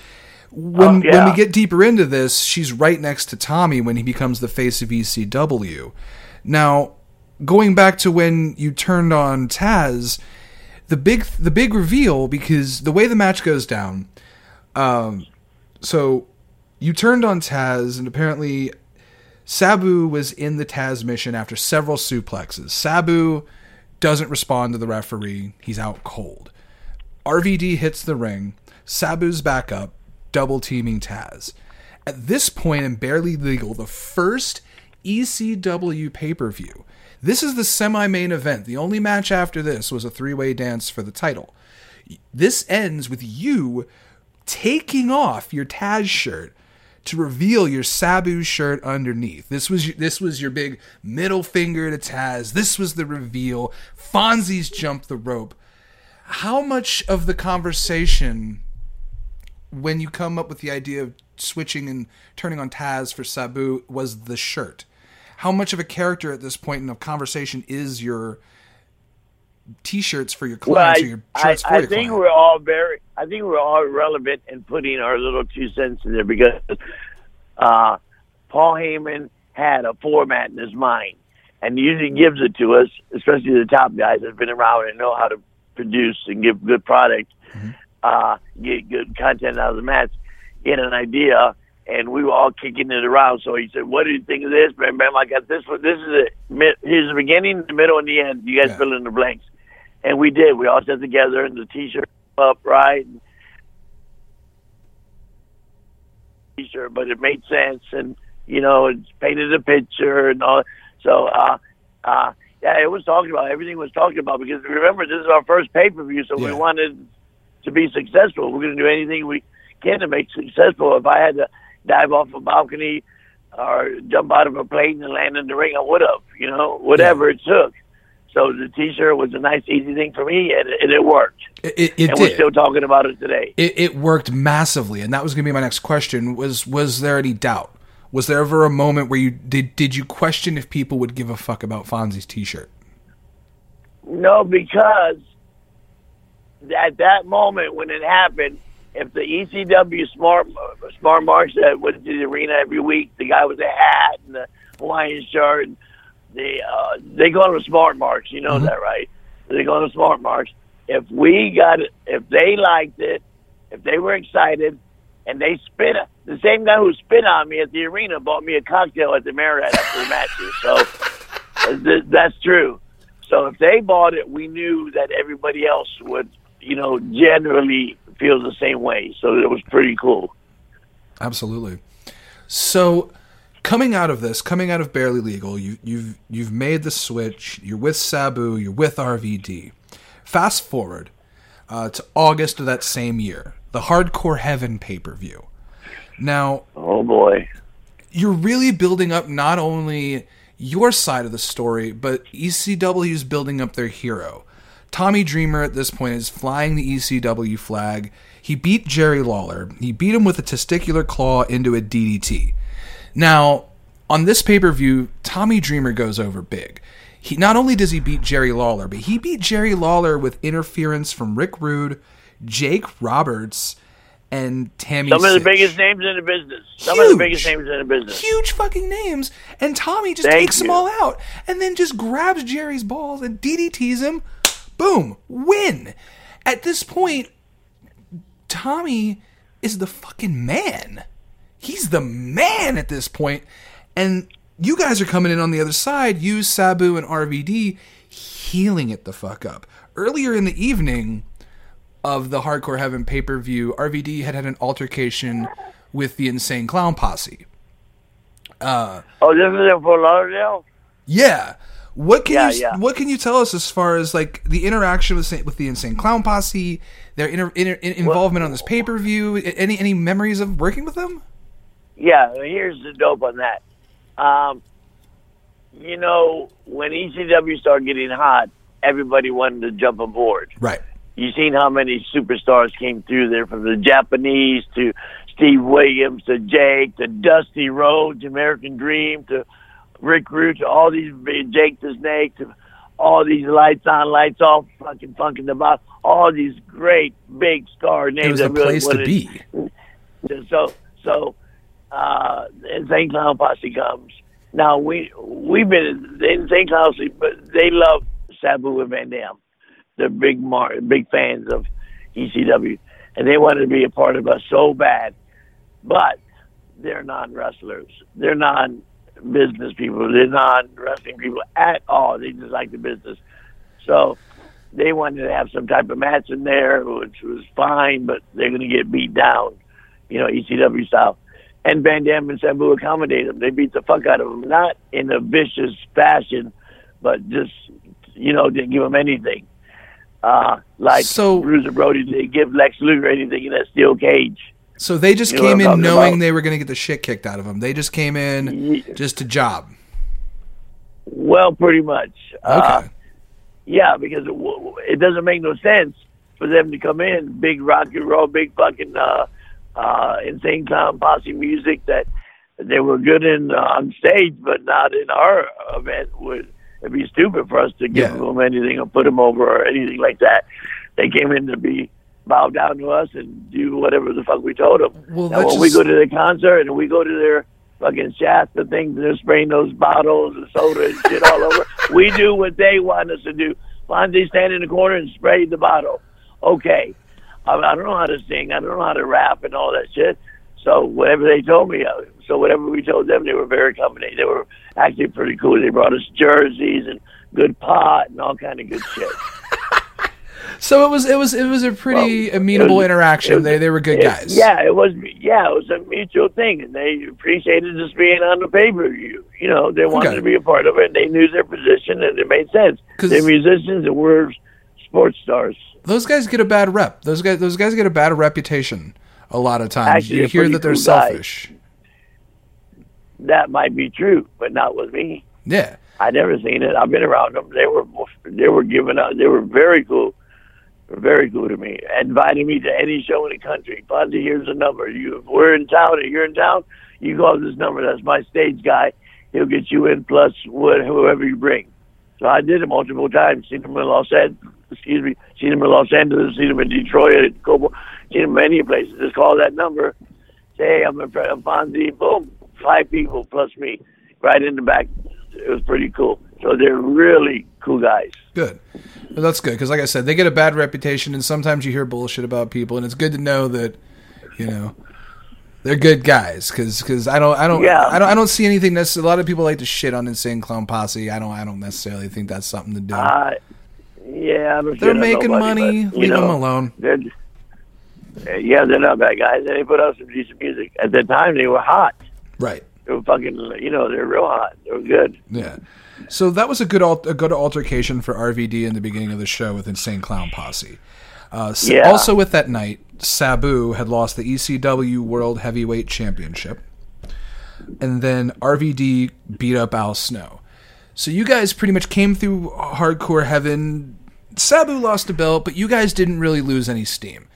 when, Oh, yeah. when we get deeper into this, she's right next to Tommy when he becomes the face of ECW. Now, going back to when you turned on Taz, the big the big reveal because the way the match goes down, um, so you turned on Taz and apparently Sabu was in the Tazmission after several suplexes. Sabu doesn't respond to the referee. He's out cold. RVD hits the ring. Sabu's back up, double teaming Taz. At this point in Barely Legal, the first ECW pay per view, this is the semi main event. The only match after this was a three way dance for the title. This ends with you taking off your Taz shirt to reveal your Sabu shirt underneath. This was your, this was your big middle finger to Taz. This was the reveal. Fonzie's jumped the rope. How much of the conversation when you come up with the idea of switching and turning on Taz for Sabu was the shirt? How much of a character at this point in the conversation is your t-shirts for your Well, clients I, or your I, for I your think client? we're all very, I think we're all relevant in putting our little two cents in there because uh, Paul Heyman had a format in his mind, and he usually gives it to us, especially the top guys that have been around and know how to produce and give good product, Mm-hmm. uh, get good content out of the match. He had an idea, and we were all kicking it around. So he said, "What do you think of this?" Bam, bam. I got this one. This is it. Here's the beginning, the middle, and the end. You guys Yeah. fill in the blanks. And we did. We all sat together, and the T-shirt up right. T-shirt, but it made sense, and you know, it painted a picture and all. So, uh, uh, yeah, it was talking about everything was talking about because remember this is our first pay per view, so we wanted to be successful. We're going to do anything we can to make successful. If I had to dive off a balcony or jump out of a plane and land in the ring, I would have. You know, whatever it took. So the T-shirt was a nice, easy thing for me, and, and it worked. It, it, it and we're still talking about it today. it, it worked massively and that was going to be my next question was was there any doubt was there ever a moment where you did did you question if people would give a fuck about Fonzie's t-shirt No, because at that moment when it happened, if the ECW smart smart marks that went to the arena every week, the guy with the hat and the Hawaiian shirt, and the uh, they go to smart marks. You know that, right? They go to smart marks. If we got it, if they liked it, if they were excited, and they spit the same guy who spit on me at the arena bought me a cocktail at the Marriott after the matches. So uh, th- that's true. So if they bought it, we knew that everybody else would, you know, generally feel the same way. So it was pretty cool. absolutely so coming out of this coming out of barely legal you you've you've made the switch you're with Sabu you're with RVD fast forward uh, to August of that same year the Hardcore Heaven pay-per-view now Oh boy. you're really building up not only your side of the story, but ECW's building up their hero. Tommy Dreamer at this point is flying the ECW flag. He beat Jerry Lawler. He beat him with a testicular claw into a DDT. Now, on this pay per view, Tommy Dreamer goes over big. He not only does he beat Jerry Lawler, but he beat Jerry Lawler with interference from Rick Rude, Jake Roberts, and Tammy. Some of the biggest names in the business. Some of the Huge. biggest names in the business. huge fucking names, and Tommy just Thank takes them all out, and then just grabs Jerry's balls and DDTs him. Boom, win. At this point, Tommy is the fucking man. He's the man at this point, and you guys are coming in on the other side. You, Sabu, and RVD heeling it the fuck up. Earlier in the evening of the Hardcore Heaven pay per view, RVD had had an altercation with the Insane Clown Posse. Uh, oh, this is in Fort Lauderdale? Yeah. What can Yeah, you yeah. What can you tell us as far as like the interaction with with the Insane Clown Posse, their inter, inter, in- involvement on this pay per view? Any any memories of working with them? Yeah, here's the dope on that. Um, you know, when ECW started getting hot, everybody wanted to jump aboard. Right. You seen how many superstars came through there, from the Japanese to Steve Williams to Jake to Dusty Rhodes, American Dream to Rick Rude to all these Jake the Snake to all these lights on, lights off, fucking funkin' the box, all these great big star names. It was that really place to be. so so uh Insane Clown Posse comes. Now we we've been in Clown Posse, but they love Sabu and Van Dam. They're big mar- big fans of ECW, and they wanted to be a part of us so bad. But they're non wrestlers. They're non business people. They're non wrestling people at all. They just like the business. So they wanted to have some type of match in there, which was fine, but they're going to get beat down, you know, ECW style. And Van Dam and Sabu accommodate them. They beat the fuck out of them, not in a vicious fashion, but just, you know, didn't give them anything. Uh, like So- Bruiser Brody didn't give Lex Luger anything in that steel cage. So they just You know came in knowing about. they were going to get the shit kicked out of them. They just came in Ye- just to job. Well, pretty much. Uh, Okay. Yeah, because it, w- it doesn't make no sense for them to come in big rock and roll, big fucking uh, uh, insane clown posse music that they were good in uh, on stage, but not in our event. Would it'd be stupid for us to give Yeah. them anything or put them over or anything like that. They came in to be bow down to us and do whatever the fuck we told them. Well, now, when we go to the concert and we go to their fucking Shasta things, they're spraying those bottles of soda and shit all over. We do what they want us to do. Fonzie stand in the corner and spray the bottle. Okay. I, I don't know how to sing. I don't know how to rap and all that shit. So whatever they told me, uh, so whatever we told them, they were very accommodating. They were actually pretty cool. They brought us jerseys and good pot and all kind of good shit. So it was it was it was a pretty Well, amenable was- interaction. was- they they were good It- guys. Yeah, it was. Yeah, it was a mutual thing, and they appreciated just being on the pay per view. You know, they wanted Okay. to be a part of it. and They knew their position, and it made sense. They're musicians, and we're sports stars. Those guys get a bad rep. Those guys those guys get a bad reputation a lot of times. Actually, you hear that they're cool selfish. That might be true, but not with me. Yeah. I never seen it. I've been around them. They were they were giving out. They were very cool, very cool to me. Inviting me to any show in the country. Fonzie, here's the number. You, if we're in town, or you're in town, you call this number. That's my stage guy. He'll get you in plus what, whoever you bring. So I did it multiple times. Seen them in Los Angeles. Excuse me. Seen them in Los Angeles. Seen them in Detroit. Cobo. Seen them many places. Just call that number. Say, hey, I'm in front of Fonzie. Boom. Five people plus me, right in the back. It was pretty cool. So they're really cool guys. Good. Well, that's good because, like I said, they get a bad reputation, and sometimes you hear bullshit about people, and it's good to know that, you know, they're good guys. Because because I don't I don't Yeah. I don't I don't see anything. That's a lot of people like to shit on Insane Clown Posse. I don't I don't necessarily think that's something to do. Uh, yeah, they're making nobody, money. but, Leave know, them alone. They're, yeah, they're not bad guys. They put out some decent music. At the time, they were hot. Right. They were fucking, you know, they're real hot. They were good. Yeah. So that was a good a good altercation for RVD in the beginning of the show with Insane Clown Posse. Uh, s- Yeah. Also, with that night, Sabu had lost the ECW World Heavyweight Championship, and then RVD beat up Al Snow. So you guys pretty much came through hardcore heaven. Sabu lost a belt, but you guys didn't really lose any steam.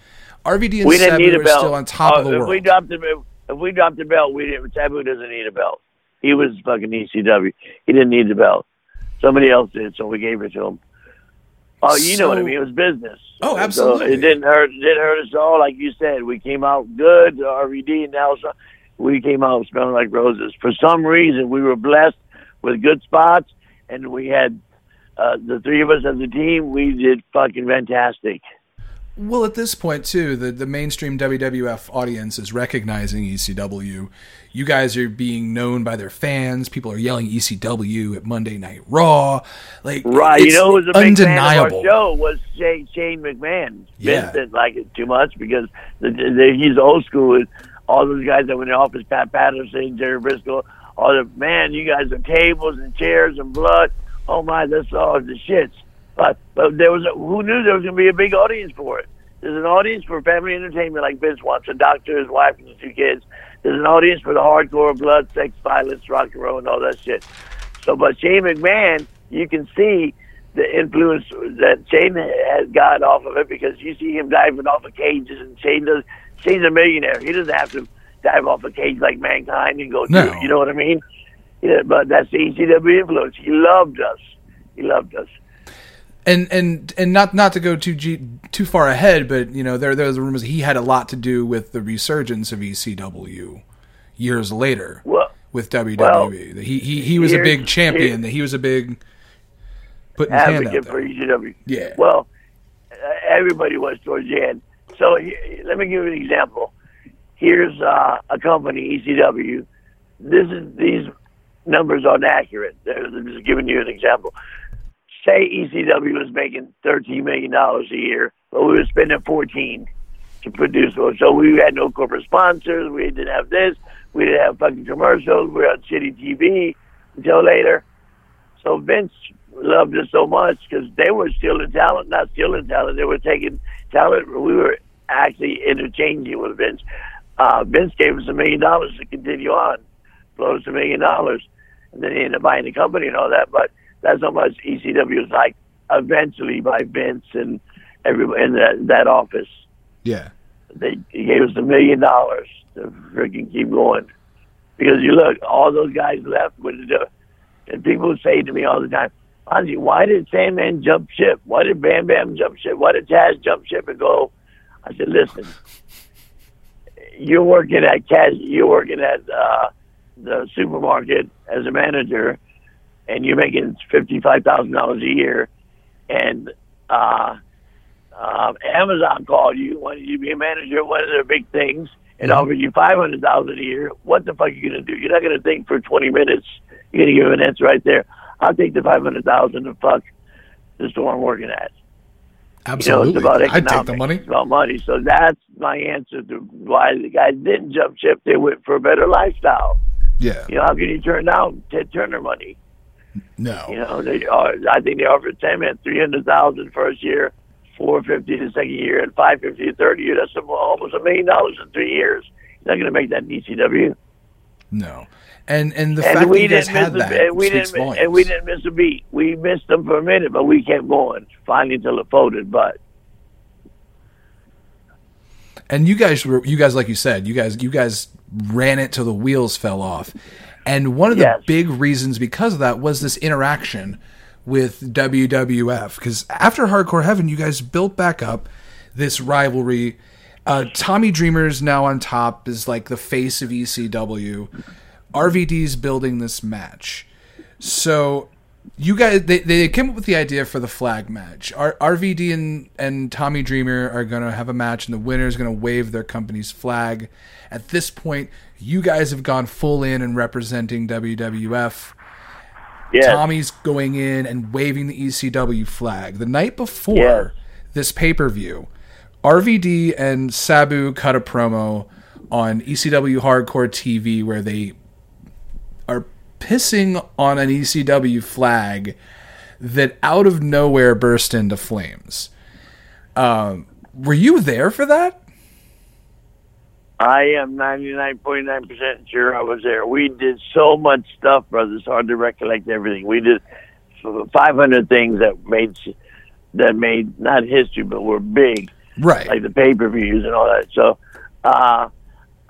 RVD and we didn't Sabu need a are belt. still on top Oh, of the uh, if world. We dropped the, if we dropped the belt, we didn't. Sabu doesn't need a belt. He was fucking ECW. He didn't need the belt. Somebody else did, so we gave it to him. Oh, you know what I mean? It was business. Oh, So absolutely. it didn't hurt. It didn't hurt us at all. Like you said, we came out good. The RVD and now we came out smelling like roses. For some reason, we were blessed with good spots, and we had uh, the three of us as a team. We did fucking fantastic. Well, at this point too, the the mainstream WWF audience is recognizing ECW. You guys are being known by their fans. People are yelling ECW at Monday Night Raw. Like Right, it's you know, who was undeniable. fan of our show was Shane, Shane McMahon. Yeah. Vince didn't like it too much because the, the, he's old school. All those guys that went in the office, Pat Patterson, Jerry Brisco, all the man, you guys are tables and chairs and blood. Oh my, that's all the shits. But but there was a, who knew there was going to be a big audience for it. There's an audience for family entertainment like Vince wants a doctor, his wife, and his two kids. There's an audience for the hardcore blood, sex, violence, rock and roll, and all that shit. So, but Shane McMahon, you can see the influence that Shane has got off of it because you see him diving off of cages, and Shane does. Shane's a millionaire. He doesn't have to dive off a cage like mankind and go. No. through You know what I mean? Yeah, but that's the ECW influence. He loved us. He loved us. and and and not not to go too G, too far ahead, but you know there there's rumors he had a lot to do with the resurgence of ECW years later Well, with WWE. well, he he he was a big champion. That he was a big putting his hand out advocate for. ECW. Yeah. Well, everybody was towards the end. So let me give you an example. Here's uh, a company, ECW. This is these numbers aren't accurate. They're, they're just giving you an example. Say ECW was making thirteen million dollars a year, but we were spending fourteen to produce those. So we had no corporate sponsors. We didn't have this. We didn't have fucking commercials. We were on shitty TV until later. So Vince loved us so much because they were stealing talent, not stealing talent. They were taking talent. We were actually interchanging with Vince. Uh, Vince gave us a million dollars to continue on, us a million dollars, and then he ended up buying the company and all that. But that's how much ECW was like eventually by Vince and everybody in that, that office. Yeah, They he gave us a million dollars to freaking keep going. Because you look, all those guys left with the, and people say to me all the time, Ozzy, why did Sandman jump ship? Why did Bam Bam jump ship? Why did Taz jump ship and go? I said, listen, you're working at cash, you're working at uh, the supermarket as a manager, and you're making fifty five thousand dollars a year, and uh, um, Amazon called you, wanted you to be a manager of one of their big things, and offered you five hundred thousand a year. What the fuck are you gonna do? You're not gonna think for twenty minutes. You're gonna give an answer right there. I'll take the five hundred thousand and fuck the store I'm working at. You know, absolutely. it's about I'd take the money. It's about money. So that's my answer to why the guys didn't jump ship. They went for a better lifestyle. Yeah, You know, how can you turn down Ted Turner money? no. You know, they are, I think they offered Sandman three hundred thousand first year, four fifty the second year, and five fifty the third year. That's almost a million dollars in three years. You're not going to make that in ECW. No, and and the and fact that we you guys didn't miss had a, that and we didn't volumes. and we didn't miss a beat. We missed them for a minute, but we kept going. Finally, until it folded. But and you guys were you guys like you said you guys you guys ran it till the wheels fell off. And one of the Yes. big reasons because of that was this interaction with WWF because after Hardcore Heaven you guys built back up this rivalry. Uh, Tommy Dreamer's now on top is like the face of ECW RVD's building this match. So you guys they, they came up with the idea for the flag match. R- rvd and, and tommy dreamer are going to have a match and the winner is going to wave their company's flag. At this point you guys have gone full in and representing wwf yeah, tommy's going in and waving the ecw flag. The night before this pay-per-view rvd and sabu cut a promo on ecw hardcore tv where they pissing on an ECW flag that out of nowhere burst into flames. Um, were you there for that? I am ninety nine point nine percent sure I was there. We did so much stuff, brother. It's hard to recollect everything. We did five hundred things that made that made not history, but were big. Right. like the pay per views and all that. So, uh,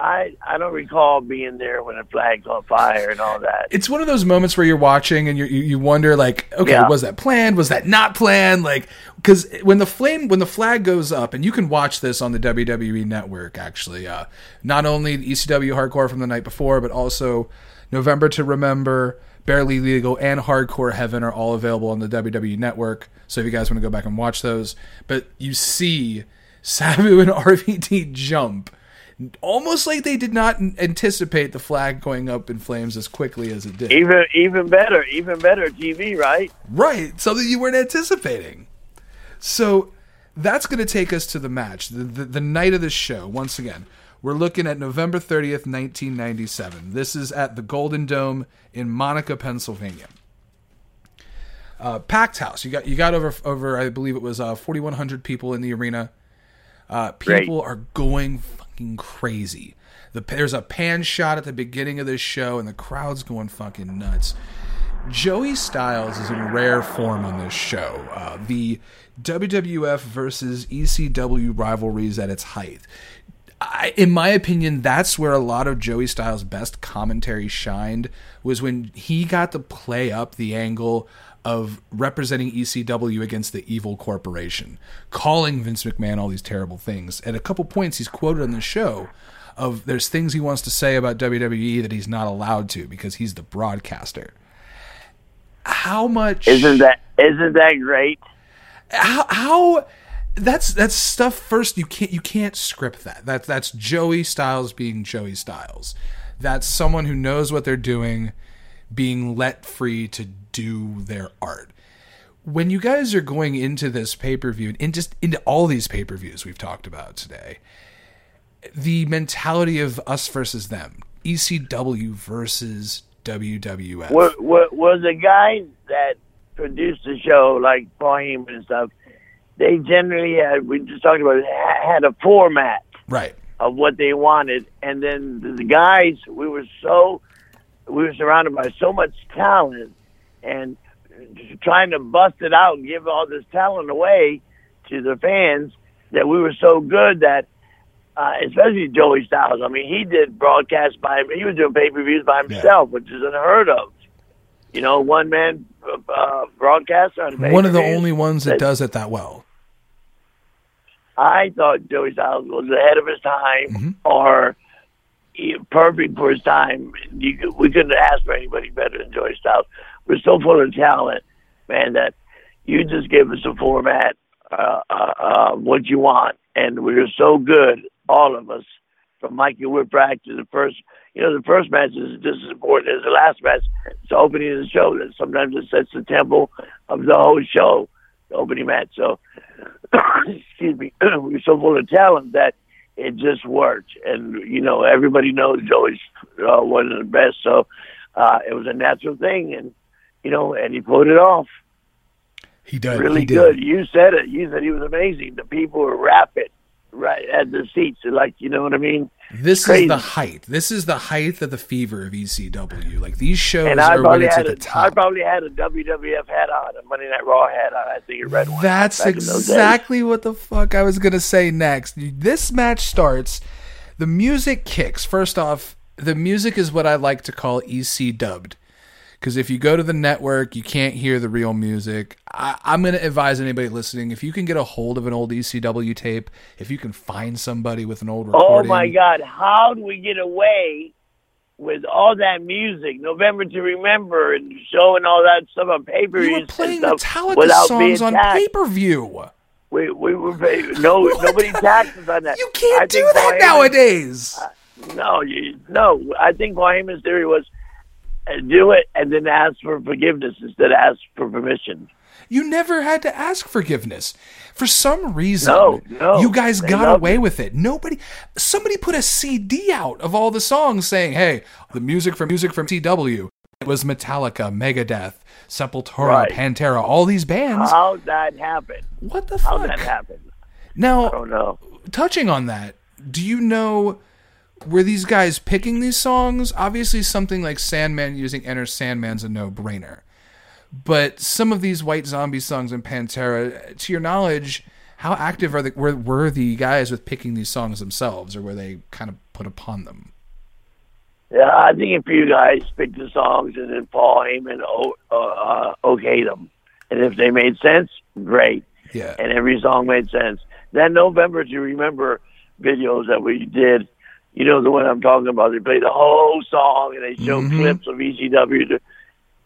I I don't recall being there when the flag caught fire and all that. it's one of those moments where you're watching and you you, you wonder like, okay, Yeah. was that planned? Was that not planned? Like, because when the flame when the flag goes up, and you can watch this on the WWE Network actually. Uh, not only the ECW Hardcore from the night before, but also November to Remember, Barely Legal, and Hardcore Heaven are all available on the WWE Network. So if you guys want to go back and watch those, but you see Sabu and RVD jump. Almost like they did not anticipate the flag going up in flames as quickly as it did. Even even better, even better TV, right? Right, something you weren't anticipating. So that's going to take us to the match, the, the, the night of the show. Once again, we're looking at November 30th, 1997. This is at the Golden Dome in Monaca, Pennsylvania. Uh, packed house. You got you got over over I believe it was uh, 4100 people in the arena. Uh, people are going fucking crazy. The, there's a pan shot at the beginning of this show, and the crowd's going fucking nuts. Joey Styles is in rare form on this show. Uh, the WWF versus ECW rivalry is at its height. I, in my opinion, that's where a lot of Joey Styles' best commentary shined was when he got to play up the angle of representing ECW against the evil corporation, calling Vince McMahon all these terrible things. At a couple points, he's quoted on the show of there's things he wants to say about WWE that he's not allowed to because he's the broadcaster. How much Isn't that isn't that great? how, how that's that's stuff first you can't you can't script that that's that's joey styles being joey styles that's someone who knows what they're doing being let free to do their art. When you guys are going into this pay-per-view and just into all these pay-per-views we've talked about today the mentality of us versus them ecw versus wwf Were, were, were the guys that produced the show, like Paul Heyman and stuff, they generally had, we just talked about it, had a format right. of what they wanted. And then the- the guys, we were so, we were surrounded by so much talent and trying to bust it out and give all this talent away to the fans that we were so good that, uh, especially Joey Styles. I mean, he did broadcast by he was doing pay per views by himself, which is unheard of. You know, one man uh, broadcaster on one of the only ones that does it that well I thought Joey Styles was ahead of his time Mm-hmm. or perfect for his time. You, we couldn't ask for anybody better than Joey Styles. We're so full of talent, man, that you just give us a format, uh, uh, uh, what you want. And we were so good, all of us, from Mikey Whipwreck to the first, you know, the first match is just as important as the last match. It's the opening of the show. That sometimes it sets the tempo of the whole show, the opening match. So, excuse me, we're so full of talent that it just worked. And, you know, everybody knows Joey's uh, one of the best. So uh, it was a natural thing. And, you know, and he pulled it off he did really he did. good. You said it. You said he was amazing. The people were rapid right at the seats. Like, you know what I mean? This Crazy. is the height. This is the height of the fever of ECW. Like these shows And I are probably had a, I probably had a WWF hat on, a Monday Night Raw hat on. I think a red one. That's back in those days. exactly what the fuck I was gonna say next. This match starts. The music kicks. First off, the music is what I like to call EC dubbed. Because if you go to the network, you can't hear the real music. I, I'm going to advise anybody listening if you can get a hold of an old ECW tape, if you can find somebody with an old recording. Oh my God! How do we get away with all that music? November to Remember and showing all that stuff on pay per You were playing Metallica songs on pay per view. We we were pay, no nobody taxes on that. You can't do think that Paul Heyman- nowadays. No, you, no. I think Paul Heyman's theory was uh, Uh, do it and then ask for forgiveness instead of ask for permission. You never had to ask forgiveness. For some reason, No, no, you guys got away it. with it. Nobody, somebody put a CD out of all the songs saying, "Hey, the music from music from TW." It was Metallica, Megadeth, Sepultura, Right. Pantera, all these bands. How that happened? what the How fuck? that happened? I Now, don't know. touching on that, do you know were these guys picking these songs? Obviously, something like Sandman using Enter Sandman's a no-brainer. But some of these White Zombie songs in Pantera, to your knowledge, how active are the were, were the guys with picking these songs themselves, or were they kind of put upon them? Yeah, I think if you guys picked the songs and then Paul Heyman o- uh, uh, okayed them, and if they made sense, great. Yeah, and every song made sense. Then November do you remember videos that we did, you know the one I'm talking about. They play the whole song and they show Mhm. clips of ECW.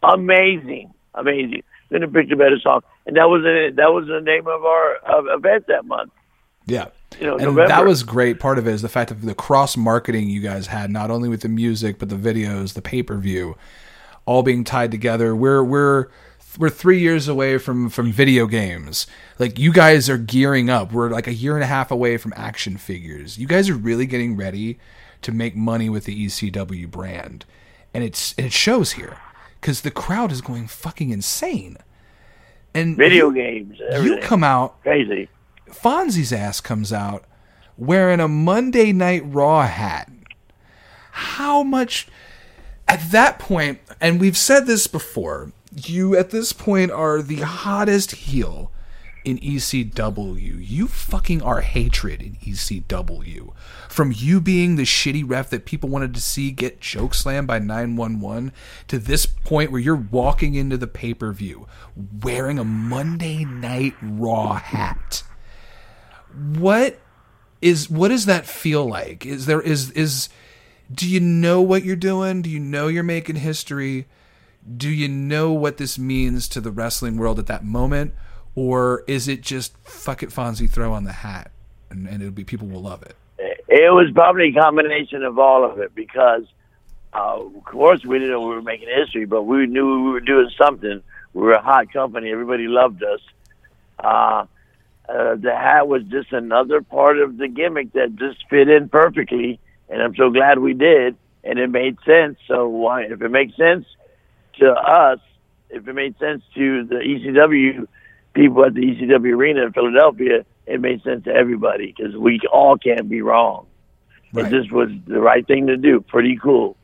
Amazing, amazing. Then they picked a better song, and that was the that was the name of our of event that month. yeah. You know, And November. that was great. Part of it is the fact of the cross marketing you guys had, not only with the music but the videos, the pay per view, all being tied together. We're we're we're three years away from from video games. Like you guys are gearing up. We're like a year and a half away from action figures. You guys are really getting ready to make money with the ECW brand, and it's and it shows here because the crowd is going fucking insane. And video you, games. you come out crazy. Fonzie's ass comes out wearing a Monday Night Raw hat. How much? at that point, and we've said this before, you at this point are the hottest heel in ECW. You fucking are hatred in ECW. From you being the shitty ref that people wanted to see get choke slammed by 911 to this point where you're walking into the pay per view wearing a Monday Night Raw hat. What is what does that feel like? Is there is is do you know what you're doing? Do you know you're making history? Do you know what this means to the wrestling world at that moment? Or is it just fuck it Fonzie throw on the hat and, and it'll be people will love it? It was probably a combination of all of it because, uh, of course, we didn't know we were making history, but we knew we were doing something. We were a hot company. Everybody loved us. Uh, uh, the hat was just another part of the gimmick that just fit in perfectly, and I'm so glad we did, and it made sense. So why, if it makes sense to us, if it made sense to the ECW people at the ECW arena in Philadelphia, it made sense to everybody because we all can't be wrong. Right. Just was the right thing to do. Pretty cool.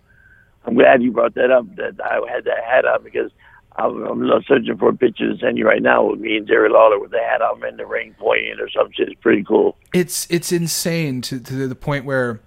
I'm glad you brought that up. That I had that hat on because I'm, I'm searching for a picture to send you right now with me and Jerry Lawler with the hat on in the ring pointing or some shit. It's pretty cool. It's it's insane to to the point where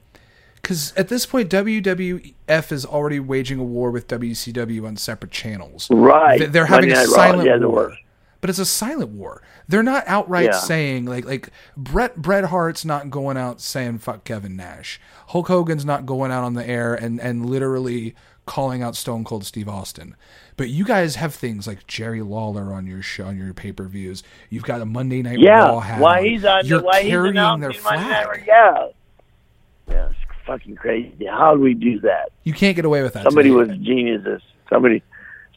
because at this point WWF is already waging a war with WCW on separate channels. Right. They- They're having a silent Yeah, war. But it's a silent war. They're not outright Yeah. saying like like Bret Bret Hart's not going out saying fuck Kevin Nash. Hulk Hogan's not going out on the air and and literally calling out Stone Cold Steve Austin. But you guys have things like Jerry Lawler on your show on your pay per views. You've got a Monday Night Yeah. Raw hat. Why he's on? You're why he's carrying announcing their flag. Yeah. Yeah. It's fucking crazy. How do we do that? You can't get away with that. Somebody today. was geniuses. Somebody,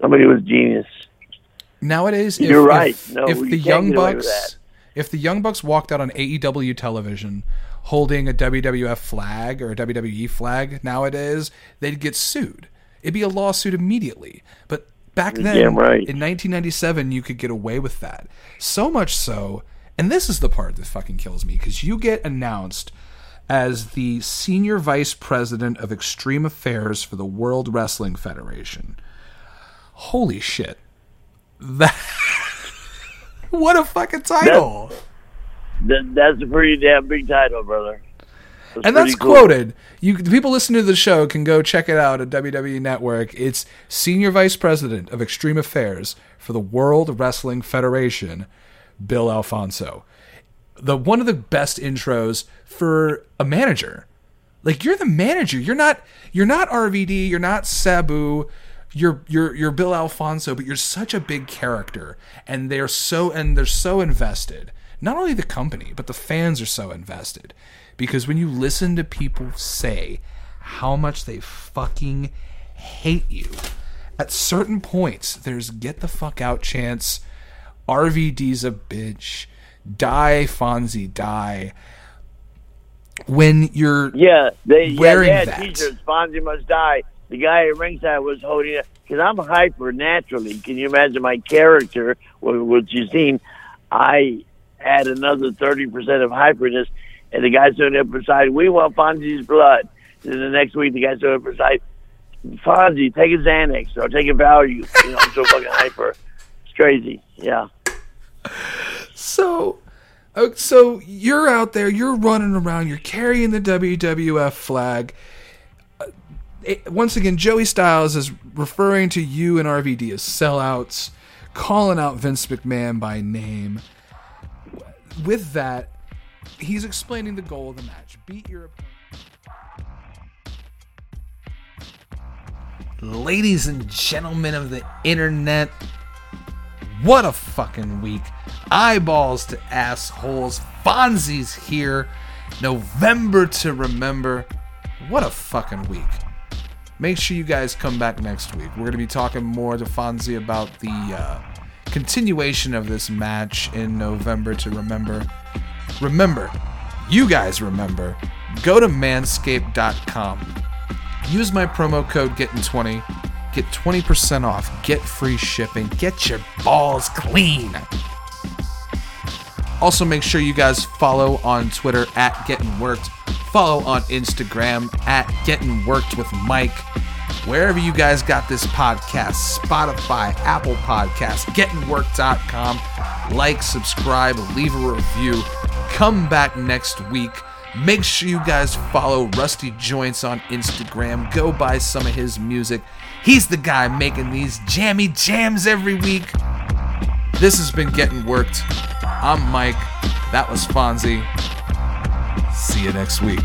somebody was genius. Nowadays, if, You're right. If, No, if the Young get away with Bucks, if the Young Bucks walked out on AEW television holding a WWF flag or a WWE flag nowadays, they'd get sued. It'd be a lawsuit immediately. But back then, damn right. in 1997, you could get away with that. So much so, and this is the part that fucking kills me because you get announced as the senior vice president of extreme affairs for the World Wrestling Federation. Holy shit. That what a fucking title. That, that's a pretty damn big title, brother. That's and that's cool. quoted. You the people listening to the show can go check it out at WWE Network. It's Senior Vice President of Extreme Affairs for the World Wrestling Federation, Bill Alfonso. The one of the best intros for a manager. Like you're the manager. You're not you're not RVD, you're not Sabu, you're you're you're Bill Alfonso, but you're such a big character and they're so and they're so invested. Not only the company, but the fans are so invested. Because when you listen to people say how much they fucking hate you, at certain points there's get the fuck out chance, RVD's a bitch, die Fonzie, die. When you're Yeah, they Wearing yeah, that. T-shirts. Fonzie must die. The guy at ringside was holding it because I'm hyper naturally. Can you imagine my character? wh- Which you've seen, I add another thirty percent of hyperness, and the guy stood up beside. We want Fonzie's blood. Then the next week, the guy stood up beside Fonzie. Take a Xanax or take a Valium. You know, I'm so fucking hyper. It's crazy. Yeah. So, uh, so you're out there, you're running around, you're carrying the WWF flag. Uh, once again, Joey Styles is referring to you and RVD as sellouts, calling out Vince McMahon by name. With that, he's explaining the goal of the match: beat your opponent. Ladies and gentlemen of the internet, what a fucking week. Eyeballs to assholes. Fonzie's here. November to remember. What a fucking week. Make sure you guys come back next week. We're going to be talking more to Fonzie about the uh, continuation of this match in November to remember. Remember, you guys remember, go to manscaped.com. Use my promo code GETTIN20. Get 20% off. Get free shipping. Get your balls clean. Also, make sure you guys follow on Twitter at Getting Worked. Follow on Instagram at Getting Worked with Mike. wherever you guys got this podcast Spotify, Apple Podcasts, gettingwork.com. Like, subscribe, leave a review. Come back next week. Make sure you guys follow Rusty Joints on Instagram. Go buy some of his music. He's the guy making these jammy jams every week. This has been Getting Worked. I'm Mike. That was Fonzie. See you next week.